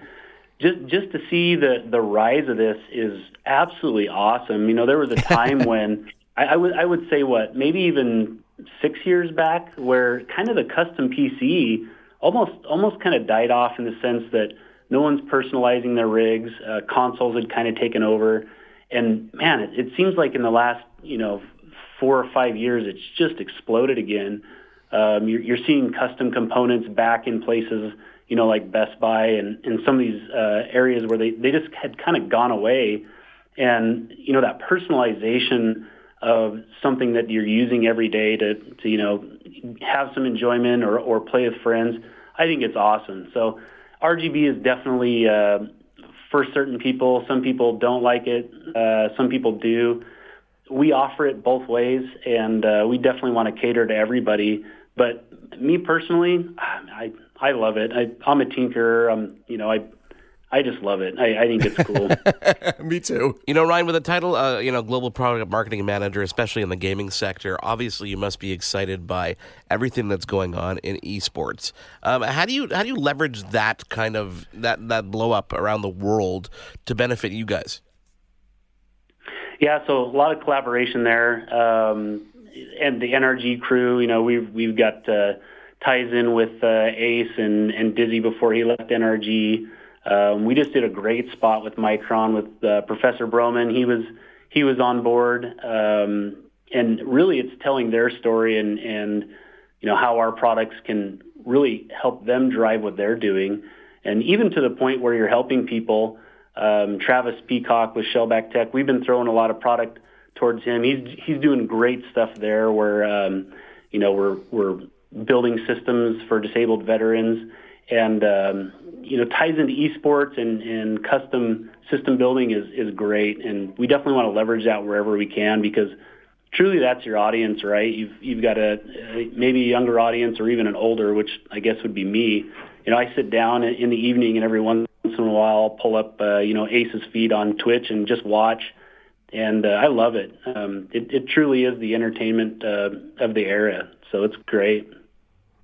just just to see the the rise of this is absolutely awesome. You know, there was a time when I, I would I would say what maybe even six years back where kind of the custom PC almost almost kind of died off in the sense that no one's personalizing their rigs. Uh, consoles had kind of taken over, and man, it, it seems like in the last you know four or five years, it's just exploded again. Um, you're, you're seeing custom components back in places, you know, like Best Buy and, and some of these uh, areas where they, they just had kind of gone away. And, you know, that personalization of something that you're using every day to, to you know, have some enjoyment or, or play with friends, I think it's awesome. So RGB is definitely uh, for certain people. Some people don't like it. Uh, some people do. We offer it both ways, and uh, we definitely want to cater to everybody. But me personally, I I love it. I, I'm a tinkerer. I'm you know I I just love it. I, I think it's cool. Me too. You know, Ryan, with the title, uh, you know, global product marketing manager, especially in the gaming sector, obviously you must be excited by everything that's going on in esports. Um, how do you how do you leverage that kind of that that blow up around the world to benefit you guys? Yeah, so a lot of collaboration there, um, and the NRG crew. You know, we've we've got uh, ties in with uh, Ace and and Dizzy before he left NRG. Um, we just did a great spot with Micron with uh, Professor Broman. He was he was on board, um, and really, it's telling their story and and you know how our products can really help them drive what they're doing, and even to the point where you're helping people. Um, Travis Peacock with Shellback Tech, we've been throwing a lot of product towards him. He's he's doing great stuff there. Where um, you know we're we're building systems for disabled veterans and um, you know ties into esports and, and custom system building is is great, and we definitely want to leverage that wherever we can because truly that's your audience, right? You've you've got a, maybe a younger audience or even an older, which I guess would be me. You know, I sit down in the evening and every once in a while I'll pull up uh, you know Ace's feed on Twitch and just watch. And uh, I love it. Um, it. It truly is the entertainment uh, of the era, so it's great.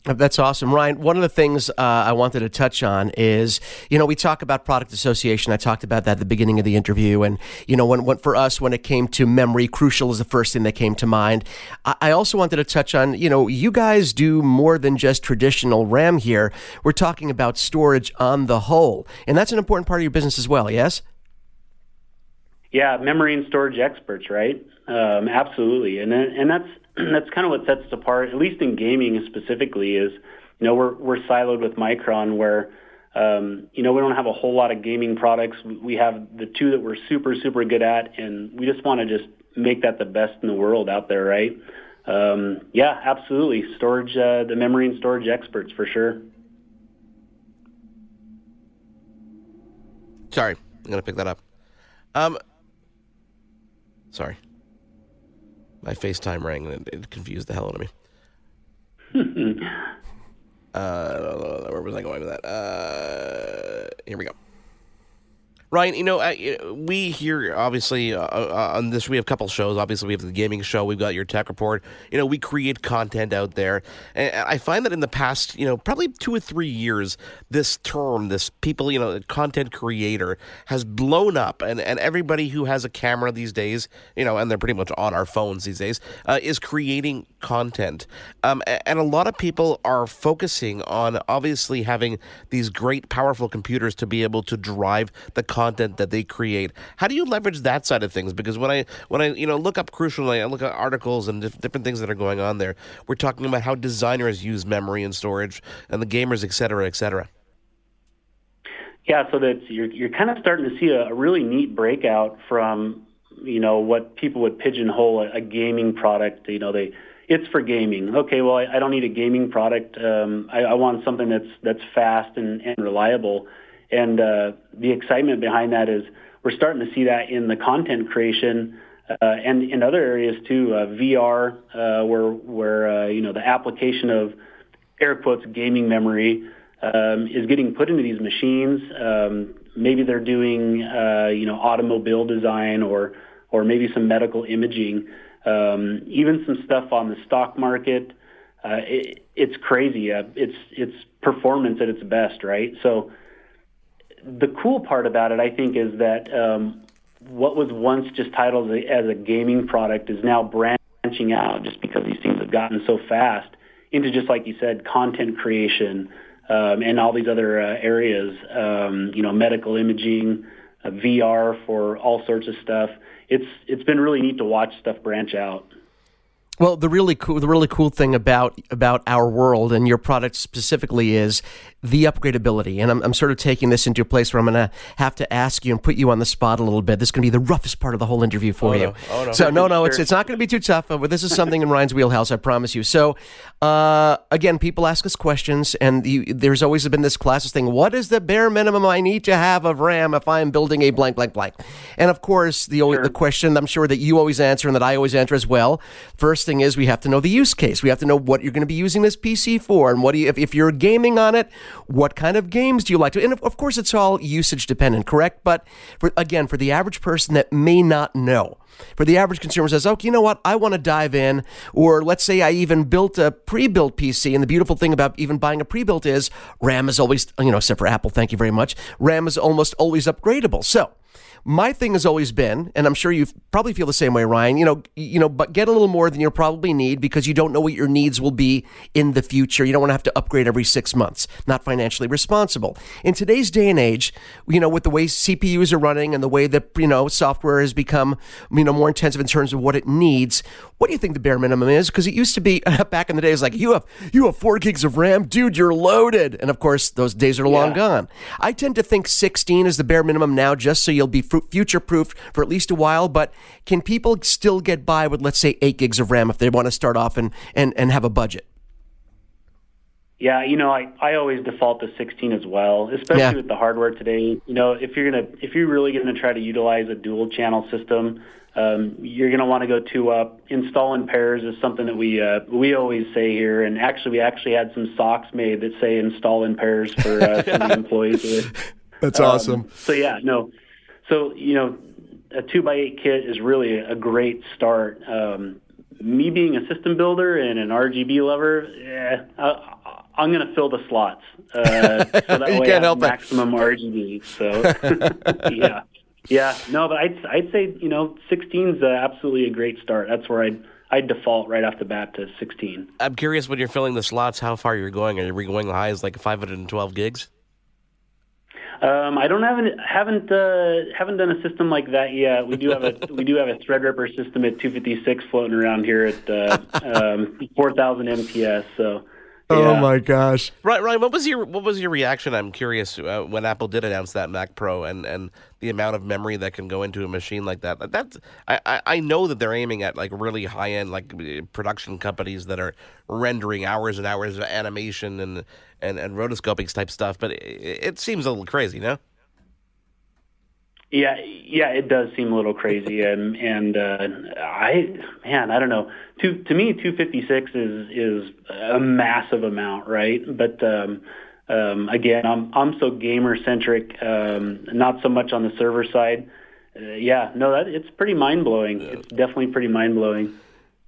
That's awesome, Ryan. One of the things uh, I wanted to touch on is, you know, we talk about product association. I talked about that at the beginning of the interview, and you know, when, when for us, when it came to memory, Crucial is the first thing that came to mind. I, I also wanted to touch on, you know, you guys do more than just traditional RAM here. We're talking about storage on the whole, and that's an important part of your business as well. Yes. Yeah, memory and storage experts, right? Um, absolutely, and and that's that's kind of what sets us apart, at least in gaming specifically, is you know we're we're siloed with Micron where um, you know we don't have a whole lot of gaming products. We have the two that we're super super good at, and we just want to just make that the best in the world out there, right? um, yeah, absolutely. Storage, uh, the memory and storage experts for sure. Sorry, I'm gonna pick that up. Um, sorry, my FaceTime rang and it, it confused the hell out of me. uh, where was I going with that? Uh, here we go. Ryan, you know, uh, we here obviously uh, uh, on this we have a couple shows. Obviously, we have the gaming show. We've got your tech report. You know, we create content out there, and I find that in the past, you know, probably two or three years, this term, this people, you know, content creator, has blown up, and and everybody who has a camera these days, you know, and they're pretty much on our phones these days, uh, is creating content, um, and a lot of people are focusing on obviously having these great, powerful computers to be able to drive the content that they create. How do you leverage that side of things? Because when I when I you know look up crucially, I look at articles and different things that are going on there. We're talking about how designers use memory and storage, and the gamers, et cetera, et cetera. Yeah, so that's you're you're kind of starting to see a, a really neat breakout from you know what people would pigeonhole a, a gaming product. You know they it's for gaming. Okay, well I, I don't need a gaming product. Um, I, I want something that's that's fast and, and reliable. And uh, the excitement behind that is we're starting to see that in the content creation uh, and in other areas too. Uh, VR, uh, where where uh, you know the application of air quotes gaming memory um, is getting put into these machines. Um, maybe they're doing uh, you know automobile design or or maybe some medical imaging, um, even some stuff on the stock market. It, it's crazy. it's it's performance at its best, right? So the cool part about it, I think, is that um, what was once just titled as a gaming product is now branching out just because these things have gotten so fast into just like you said, content creation um, and all these other uh, areas. Um, you know, medical imaging, uh, VR for all sorts of stuff. It's it's been really neat to watch stuff branch out. Well, the really cool the really cool thing about about our world and your product specifically is the upgradability. And I'm, I'm sort of taking this into a place where I'm going to have to ask you and put you on the spot a little bit. This is going to be the roughest part of the whole interview for oh, you. No. Oh, no. So no, no, it's it's not going to be too tough. But this is something in Ryan's wheelhouse. I promise you. So uh, again, people ask us questions, and you, there's always been this classic thing: What is the bare minimum I need to have of RAM if I am building a blank, blank, blank? And of course, the sure. the question I'm sure that you always answer and that I always answer as well. First thing is we have to know the use case. We have to know what you're going to be using this PC for, and what do you, if, if you're gaming on it, what kind of games do you like to? And of course, it's all usage dependent, correct? But for, again, for the average person that may not know, for the average consumer says, okay, you know what? I want to dive in. Or let's say I even built a pre built PC. And the beautiful thing about even buying a pre built is RAM is always, you know, except for Apple, thank you very much, RAM is almost always upgradable. So, my thing has always been, and I'm sure you probably feel the same way, Ryan. You know, you know, but get a little more than you probably need because you don't know what your needs will be in the future. You don't want to have to upgrade every six months. Not financially responsible in today's day and age. You know, with the way CPUs are running and the way that you know software has become, you know, more intensive in terms of what it needs. What do you think the bare minimum is? Because it used to be back in the days like you have you have four gigs of RAM, dude, you're loaded. And of course, those days are long yeah. gone. I tend to think 16 is the bare minimum now, just so you'll be future proof for at least a while. But can people still get by with, let's say, eight gigs of RAM if they want to start off and, and, and have a budget? Yeah, you know, I, I always default to 16 as well, especially yeah. with the hardware today. You know, if you're gonna if you're really gonna try to utilize a dual channel system, um, you're gonna want to go two up. Install in pairs is something that we uh, we always say here, and actually we actually had some socks made that say install in pairs for uh, some of the employees. That's um, awesome. So yeah, no, so, you know, a two by eight kit is really a great start. Um, me being a system builder and an RGB lover, eh, I, am going to fill the slots. Uh, so that you way can't I help have maximum it. RGB. So, yeah. Yeah, no, but I'd I'd say you know 16 is uh, absolutely a great start. That's where I'd I'd default right off the bat to 16. I'm curious when you're filling the slots, how far you're going. Are you going high as like 512 gigs? Um, I don't have an, haven't uh, haven't done a system like that yet. We do have a we do have a Threadripper system at 256 floating around here at uh, um, 4,000 MPS. So Oh my gosh! Right, Ryan. What was your what was your reaction? I'm curious uh, when Apple did announce that Mac Pro and, and the amount of memory that can go into a machine like that. That's I, I, I know that they're aiming at like really high end like production companies that are rendering hours and hours of animation and and, and rotoscoping type stuff, but it, it seems a little crazy, no? Yeah, yeah, it does seem a little crazy, and and uh, I, man, I don't know. To to me, 256 is is a massive amount, right? But um, um, again, I'm I'm so gamer centric, um, not so much on the server side. Uh, yeah, no, that it's pretty mind blowing. It's definitely pretty mind blowing.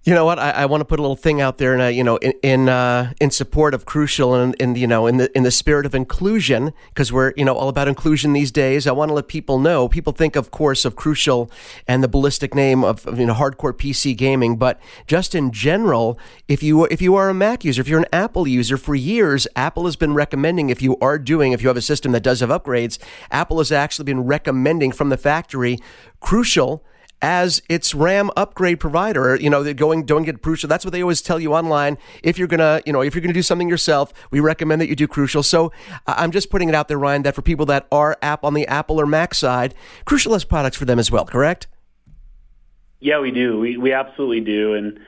You know what? I, I want to put a little thing out there, and you know, in in, uh, in support of Crucial, and in you know, in the in the spirit of inclusion, because we're you know all about inclusion these days. I want to let people know. People think, of course, of Crucial and the Ballistix name of, of you know hardcore PC gaming, but just in general, if you if you are a Mac user, if you're an Apple user, for years, Apple has been recommending if you are doing if you have a system that does have upgrades, Apple has actually been recommending from the factory Crucial as its RAM upgrade provider. You know, going don't get Crucial. That's what they always tell you online. If you're gonna, you know, if you're gonna do something yourself, we recommend that you do Crucial. So I'm just putting it out there, Ryan, that for people that are app on the Apple or Mac side, Crucial has products for them as well. Correct? Yeah, we do. We we absolutely do, and.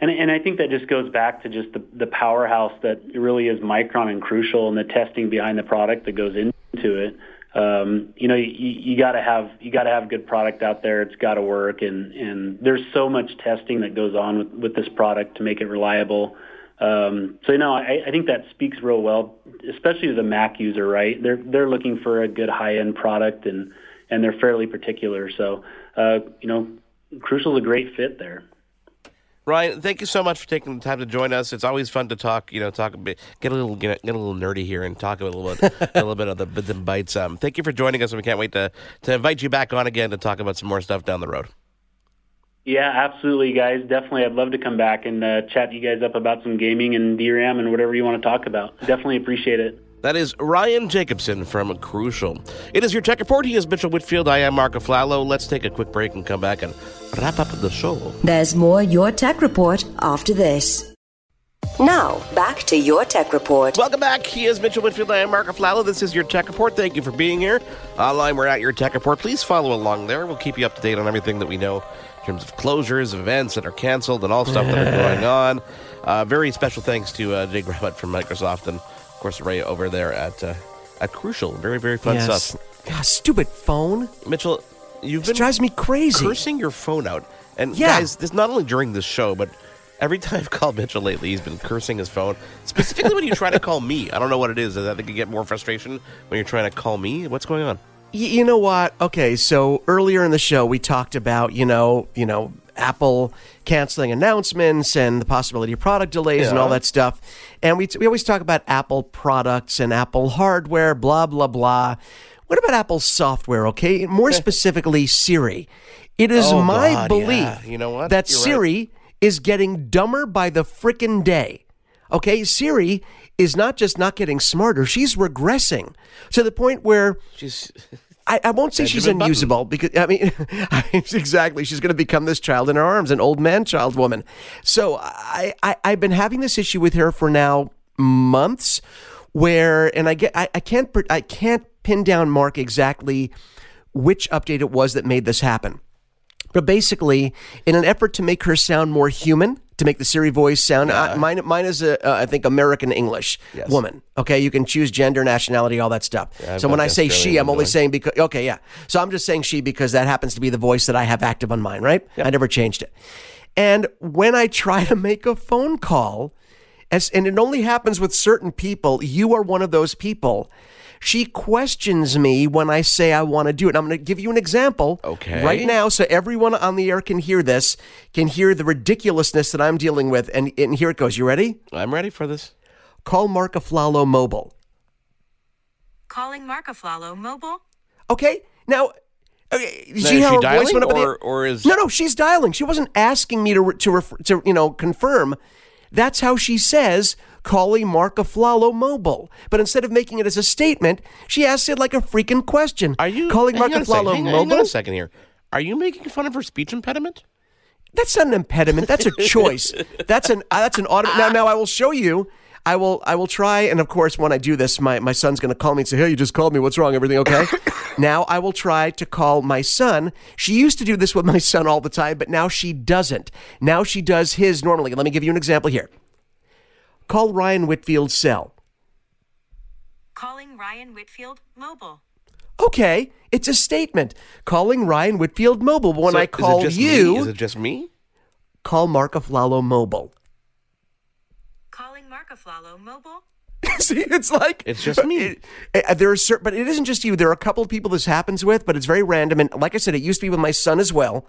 And, and I think that just goes back to just the, the powerhouse that really is Micron and Crucial and the testing behind the product that goes into it um, you know, you, you got to have you got to have good product out there. It's got to work, and and there's so much testing that goes on with with this product to make it reliable. Um, so you know, I, I think that speaks real well, especially to the Mac user. Right? They're they're looking for a good high end product, and and they're fairly particular. So uh, you know, Crucial is a great fit there. Ryan, thank you so much for taking the time to join us. It's always fun to talk. You know, talk a bit, get a little, get, get a little nerdy here, and talk a little bit, a little bit of the bits and bites. Um, thank you for joining us, and we can't wait to to invite you back on again to talk about some more stuff down the road. Yeah, absolutely, guys. Definitely, I'd love to come back and uh, chat you guys up about some gaming and DRAM and whatever you want to talk about. Definitely appreciate it. That is Ryan Jacobson from Crucial. It is your tech report. He is Mitchell Whitfield. I am Marc Aflalo. Let's take a quick break and come back and wrap up the show. There's more Your Tech Report after this. Now, back to your tech report. Welcome back. He is Mitchell Whitfield. I am Marc Aflalo. This is your tech report. Thank you for being here. Online, we're at your tech report. Please follow along there. We'll keep you up to date on everything that we know in terms of closures, events that are canceled, and all stuff that are going on. Uh, very special thanks to uh, Jay Brommet from Microsoft and course, Ray over there at uh, at Crucial. Very very fun yes. stuff. God, stupid phone, Mitchell. You've this been drives me crazy. Cursing your phone out, and yeah. guys, this not only during this show, but every time I've called Mitchell lately, he's been cursing his phone. Specifically when you try to call me. I don't know what it is. I think you get more frustration when you're trying to call me. What's going on? You know what? Okay, so earlier in the show we talked about you know you know Apple canceling announcements and the possibility of product delays yeah. and all that stuff. And we, we always talk about Apple products and Apple hardware, blah, blah, blah. What about Apple software, okay? More eh. specifically, Siri. It is oh, my God, belief yeah. you know what? that You're Siri right. is getting dumber by the frickin' day. Okay, Siri is not just not getting smarter, she's regressing to the point where she's I, I won't say she's unusable because I mean exactly she's going to become this child in her arms, an old man child woman. So I, I I've been having this issue with her for now months, where and I get I, I can't I can't pin down Marc exactly which update it was that made this happen. But basically, in an effort to make her sound more human, to make the Siri voice sound. Yeah. Uh, mine, mine is a, uh, I think American English yes. woman. Okay, you can choose gender, nationality, all that stuff. Yeah, so when I say she, I'm only saying because. Okay, yeah. So I'm just saying she because that happens to be the voice that I have active on mine. Right? I never changed it. And when I try to make a phone call, as and it only happens with certain people, you are one of those people she questions me when I say I want to do it. I'm going to give you an example okay. right now so everyone on the air can hear this, can hear the ridiculousness that I'm dealing with. And, and here it goes. You ready? I'm ready for this. Call Marc Aflalo Mobile. Calling Marc Aflalo Mobile? Okay. Now, Okay, now, see how her voice went up or, the, or is no, no, she's dialing. She wasn't asking me to to refer, to you know confirm. That's how she says calling Marc Aflalo mobile. But instead of making it as a statement, she asks it like a freaking question. Are you calling Marc Aflalo hang, mobile? Hang on a second here. Are you making fun of her speech impediment? That's not an impediment. That's a choice. that's an uh, that's an auto. Now, now I will show you. I will I will try and of course when I do this my, my son's going to call me and say, "Hey, you just called me. What's wrong? Everything okay?" now I will try to call my son. She used to do this with my son all the time, but now she doesn't. Now she does his normally. Let me give you an example here. Call Ryan Whitfield's cell. Calling Ryan Whitfield mobile. Okay, it's a statement. Calling Ryan Whitfield mobile. But when So I is it call just you, me? is it just me? call Marc Aflalo mobile. Calling Marc Marc Aflalo mobile. See, it's like It's just me. It, it- there are certain, but it isn't just you. There are a couple of people this happens with, but it's very random. And like I said, it used to be with my son as well.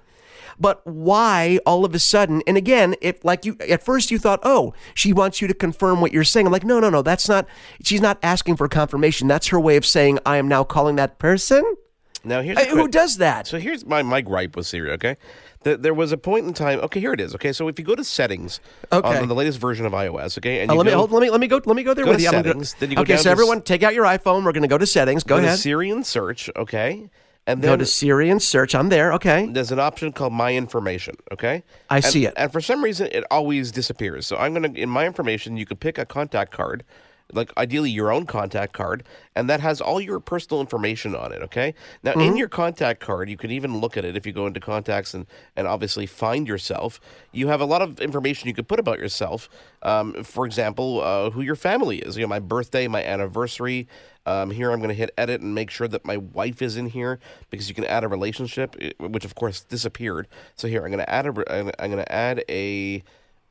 But why all of a sudden? And again, if like you at first you thought, oh, she wants you to confirm what you're saying. I'm like, no, no, no, that's not. She's not asking for confirmation. That's her way of saying I am now calling that person. Now here's Uh, a who does that? So here's my my gripe with Siri. Okay, there, there was a point in time. Okay, here it is. Okay, so if you go to settings Okay. on the latest version of iOS, okay, and Uh, let me hold, let me let me go let me go there go with you. Settings, then you go okay, so everyone, s- take out your iPhone. We're going to go to settings. Go, go to ahead. Siri and search. Okay, and then, Go to Siri and search. I'm there. Okay. there's an option called My Information. Okay, I And- see it. and for some reason it always disappears. So I'm gonna in My Information, you could pick a contact card. Like ideally your own contact card, and that has all your personal information on it. Okay. Now Mm-hmm. in your contact card, you can even look at it if you go into contacts and and obviously find yourself. You have a lot of information you could put about yourself. Um, for example, uh, who your family is. You know, my birthday, my anniversary. Um, here I'm going to hit edit and make sure that my wife is in here because you can add a relationship, eh, which of course disappeared. So here I'm going to add a I'm going to add a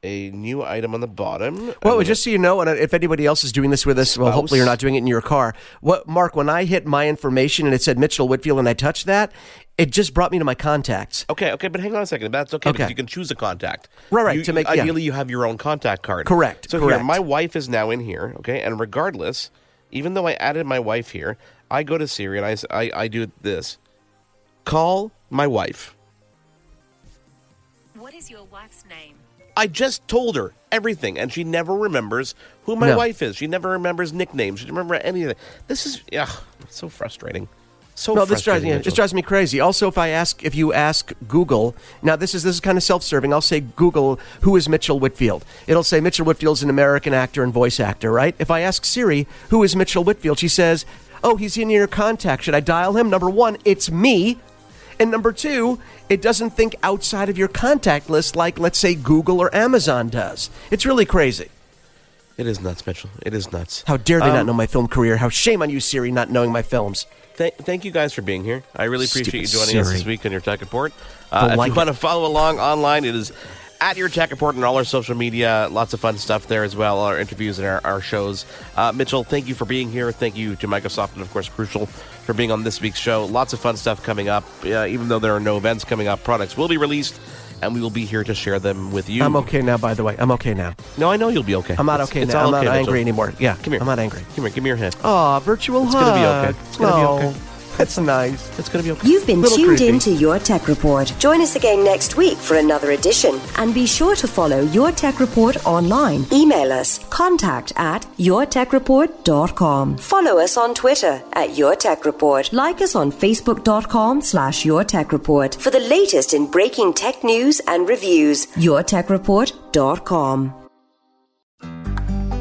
a new item on the bottom. Well, I'm just so you know, and if anybody else is doing this with us, well, Spouse. hopefully you're not doing it in your car. What, Marc? When I hit my information and it said Mitchell Whitfield, and I touched that, it just brought me to my contacts. Okay, okay, but hang on a second. That's okay, Okay. because you can choose a contact. Right, right, You- to make- yeah. ideally, you have your own contact card. Correct, So correct. here, my wife is now in here. Okay, and regardless, even though I added my wife here, I go to Siri and I I, I do this. Call my wife. What is your wife's name? I just told her everything, and she never remembers who my No. wife is. She never remembers nicknames. She doesn't remember anything. This is it's so frustrating. So no, this drives frustrating. me. This drives me crazy. Also, if I ask, if you ask Google, now this is this is kind of self-serving. I'll say Google, who is Mitchell Whitfield? It'll say Mitchell Whitfield's an American actor and voice actor, right? If I ask Siri, who is Mitchell Whitfield? She says, "Oh, he's in your contact. Should I dial him?" Number one, it's me. And number two, it doesn't think outside of your contact list like, let's say, Google or Amazon does. It's really crazy. It is nuts, Mitchell. It is nuts. How dare they not Um, know my film career? How shame on you, Siri, not knowing my films. Th- thank you guys for being here. I really appreciate you Stupid joining us this week on your tech report. Uh, if like you it. want to follow along online, it is at your tech report and all our social media. Lots of fun stuff there as well. Our interviews and our, our shows. Uh, Mitchell, thank you for being here. Thank you to Microsoft and of course Crucial for being on this week's show. Lots of fun stuff coming up. Uh, even though there are no events coming up, products will be released. And we will be here to share them with you. I'm okay now, by the way. I'm okay now. No, I know you'll be okay. I'm not It's- okay it's now. I'm okay, not Mitchell. angry anymore. Yeah, Come here. I'm not angry. Come here. Give me your hand. Aw, virtual It's hug. gonna be okay. It's gonna be okay. That's nice. It's going to be okay. You've been tuned creepy. in to Your Tech Report. Join us again next week for another edition. And be sure to follow Your Tech Report online. Email us contact at yourtechreport.com. Follow us on Twitter at Your Tech Report. Like us on facebook.com slash Your Tech Report for the latest in breaking tech news and reviews. yourtechreport.com.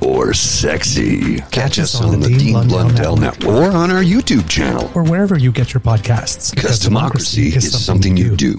Or sexy. Catch us on the Dean Blundell Network or on our YouTube channel. Or wherever you get your podcasts. Because democracy is something you do.